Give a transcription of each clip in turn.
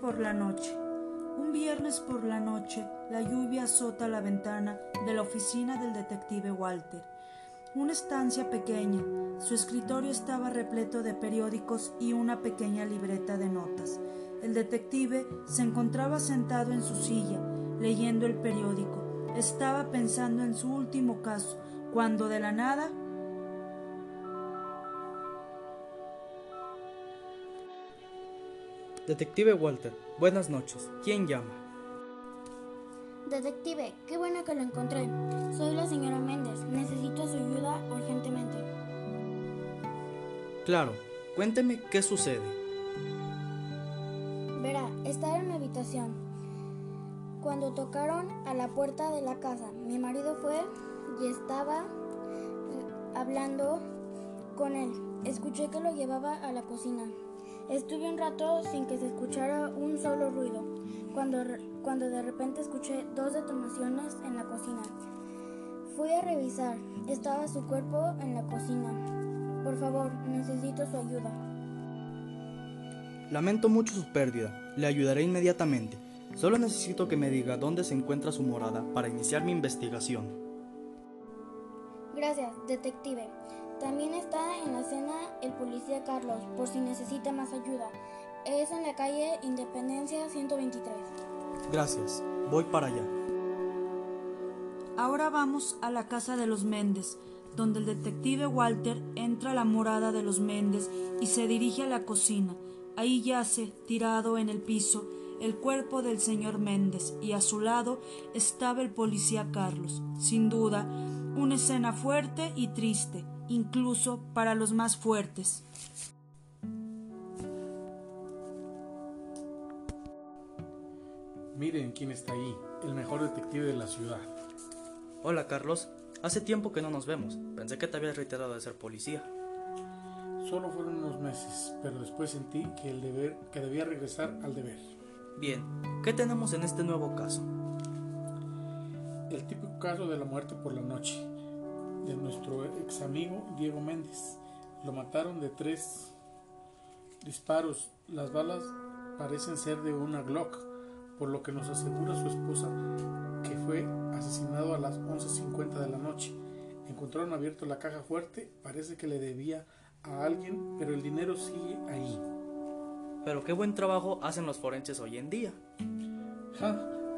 por la noche. Un viernes por la noche, la lluvia azota la ventana de la oficina del detective Walter. Una estancia pequeña. Su escritorio estaba repleto de periódicos y una pequeña libreta de notas. El detective se encontraba sentado en su silla, leyendo el periódico. Estaba pensando en su último caso, cuando de la nada Detective Walter, buenas noches. ¿Quién llama? Detective, qué bueno que lo encontré. Soy la señora Méndez. Necesito su ayuda urgentemente. Claro, cuénteme qué sucede. Verá, estaba en mi habitación. Cuando tocaron a la puerta de la casa, mi marido fue y estaba eh, hablando con él. Escuché que lo llevaba a la cocina. Estuve un rato sin que se escuchara un solo ruido, cuando, cuando de repente escuché dos detonaciones en la cocina. Fui a revisar, estaba su cuerpo en la cocina. Por favor, necesito su ayuda. Lamento mucho su pérdida, le ayudaré inmediatamente. Solo necesito que me diga dónde se encuentra su morada para iniciar mi investigación. Gracias, detective. También está en la escena el policía Carlos, por si necesita más ayuda. Es en la calle Independencia 123. Gracias, voy para allá. Ahora vamos a la casa de los Méndez, donde el detective Walter entra a la morada de los Méndez y se dirige a la cocina. Ahí yace, tirado en el piso, el cuerpo del señor Méndez y a su lado estaba el policía Carlos. Sin duda, una escena fuerte y triste, incluso para los más fuertes. Miren quién está ahí, el mejor detective de la ciudad. Hola Carlos, hace tiempo que no nos vemos. Pensé que te habías reiterado de ser policía. Solo fueron unos meses, pero después sentí que el deber que debía regresar al deber. Bien, ¿qué tenemos en este nuevo caso? El típico caso de la muerte por la noche de nuestro ex amigo Diego Méndez. Lo mataron de tres disparos. Las balas parecen ser de una Glock, por lo que nos asegura su esposa que fue asesinado a las 11.50 de la noche. Encontraron abierto la caja fuerte, parece que le debía a alguien, pero el dinero sigue ahí. Pero qué buen trabajo hacen los forenses hoy en día. Ja,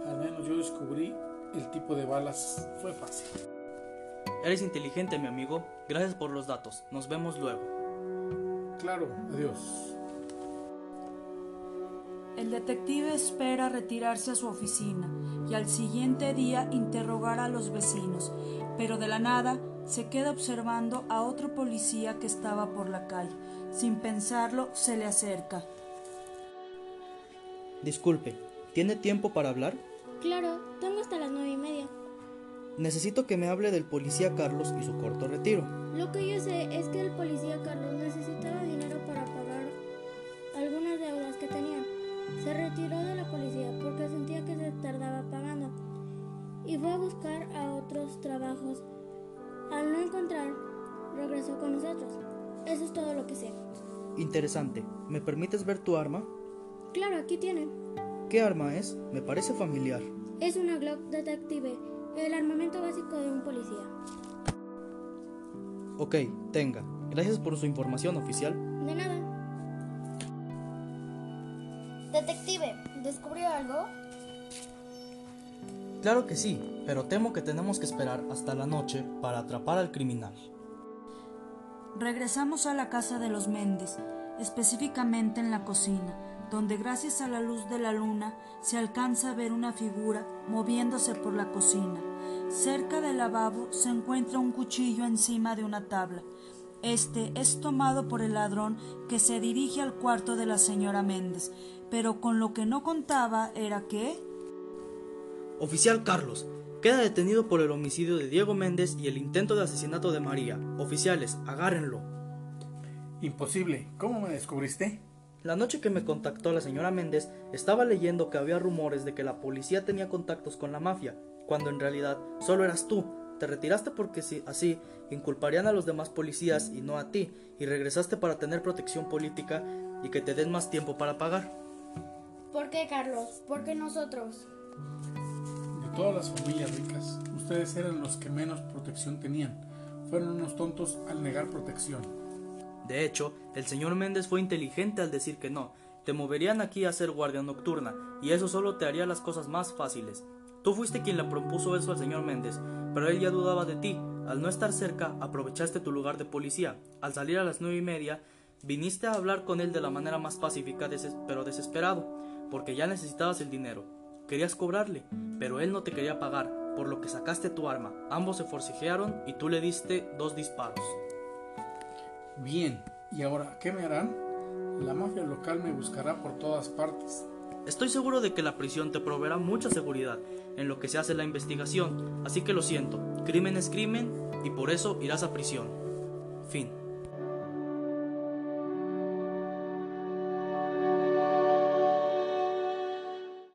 al menos yo descubrí el tipo de balas. Fue fácil. Eres inteligente, mi amigo. Gracias por los datos. Nos vemos luego. Claro, adiós. El detective espera retirarse a su oficina y al siguiente día interrogar a los vecinos, pero de la nada se queda observando a otro policía que estaba por la calle. Sin pensarlo, se le acerca. Disculpe, ¿tiene tiempo para hablar? Claro, tengo hasta las nueve y media. Necesito que me hable del policía Carlos y su corto retiro. Lo que yo sé es que el policía Carlos necesitaba dinero para pagar algunas deudas que tenía. Se retiró de la policía porque sentía que se tardaba pagando y fue a buscar a otros trabajos. Al no encontrar, regresó con nosotros. Eso es todo lo que sé. Interesante. ¿Me permites ver tu arma? Claro, aquí tiene. ¿Qué arma es? Me parece familiar. Es una Glock Detective, el armamento básico de un policía. Ok, tenga. Gracias por su información oficial. De nada. Detective, ¿descubrió algo? Claro que sí, pero temo que tenemos que esperar hasta la noche para atrapar al criminal. Regresamos a la casa de los Méndez, específicamente en la cocina, donde gracias a la luz de la luna se alcanza a ver una figura moviéndose por la cocina. Cerca del lavabo se encuentra un cuchillo encima de una tabla. Este es tomado por el ladrón que se dirige al cuarto de la señora Méndez, pero con lo que no contaba era que... Oficial Carlos, queda detenido por el homicidio de Diego Méndez y el intento de asesinato de María. Oficiales, agárrenlo. Imposible. ¿Cómo me descubriste? La noche que me contactó la señora Méndez, estaba leyendo que había rumores de que la policía tenía contactos con la mafia, cuando en realidad solo eras tú. Te retiraste porque si, así inculparían a los demás policías y no a ti, y regresaste para tener protección política y que te den más tiempo para pagar. ¿Por qué, Carlos? ¿Por qué nosotros? De todas las familias ricas, ustedes eran los que menos protección tenían. Fueron unos tontos al negar protección. De hecho, el señor Méndez fue inteligente al decir que no. Te moverían aquí a hacer guardia nocturna, y eso solo te haría las cosas más fáciles. Tú fuiste quien le propuso eso al señor Méndez, pero él ya dudaba de ti. Al no estar cerca, aprovechaste tu lugar de policía. Al salir a las nueve y media, viniste a hablar con él de la manera más pacífica, pero desesperado, porque ya necesitabas el dinero. Querías cobrarle, pero él no te quería pagar, por lo que sacaste tu arma. Ambos se forcejearon y tú le diste dos disparos. Bien, ¿y ahora qué me harán? La mafia local me buscará por todas partes. Estoy seguro de que la prisión te proveerá mucha seguridad en lo que se hace la investigación, así que lo siento, crimen es crimen y por eso irás a prisión. Fin.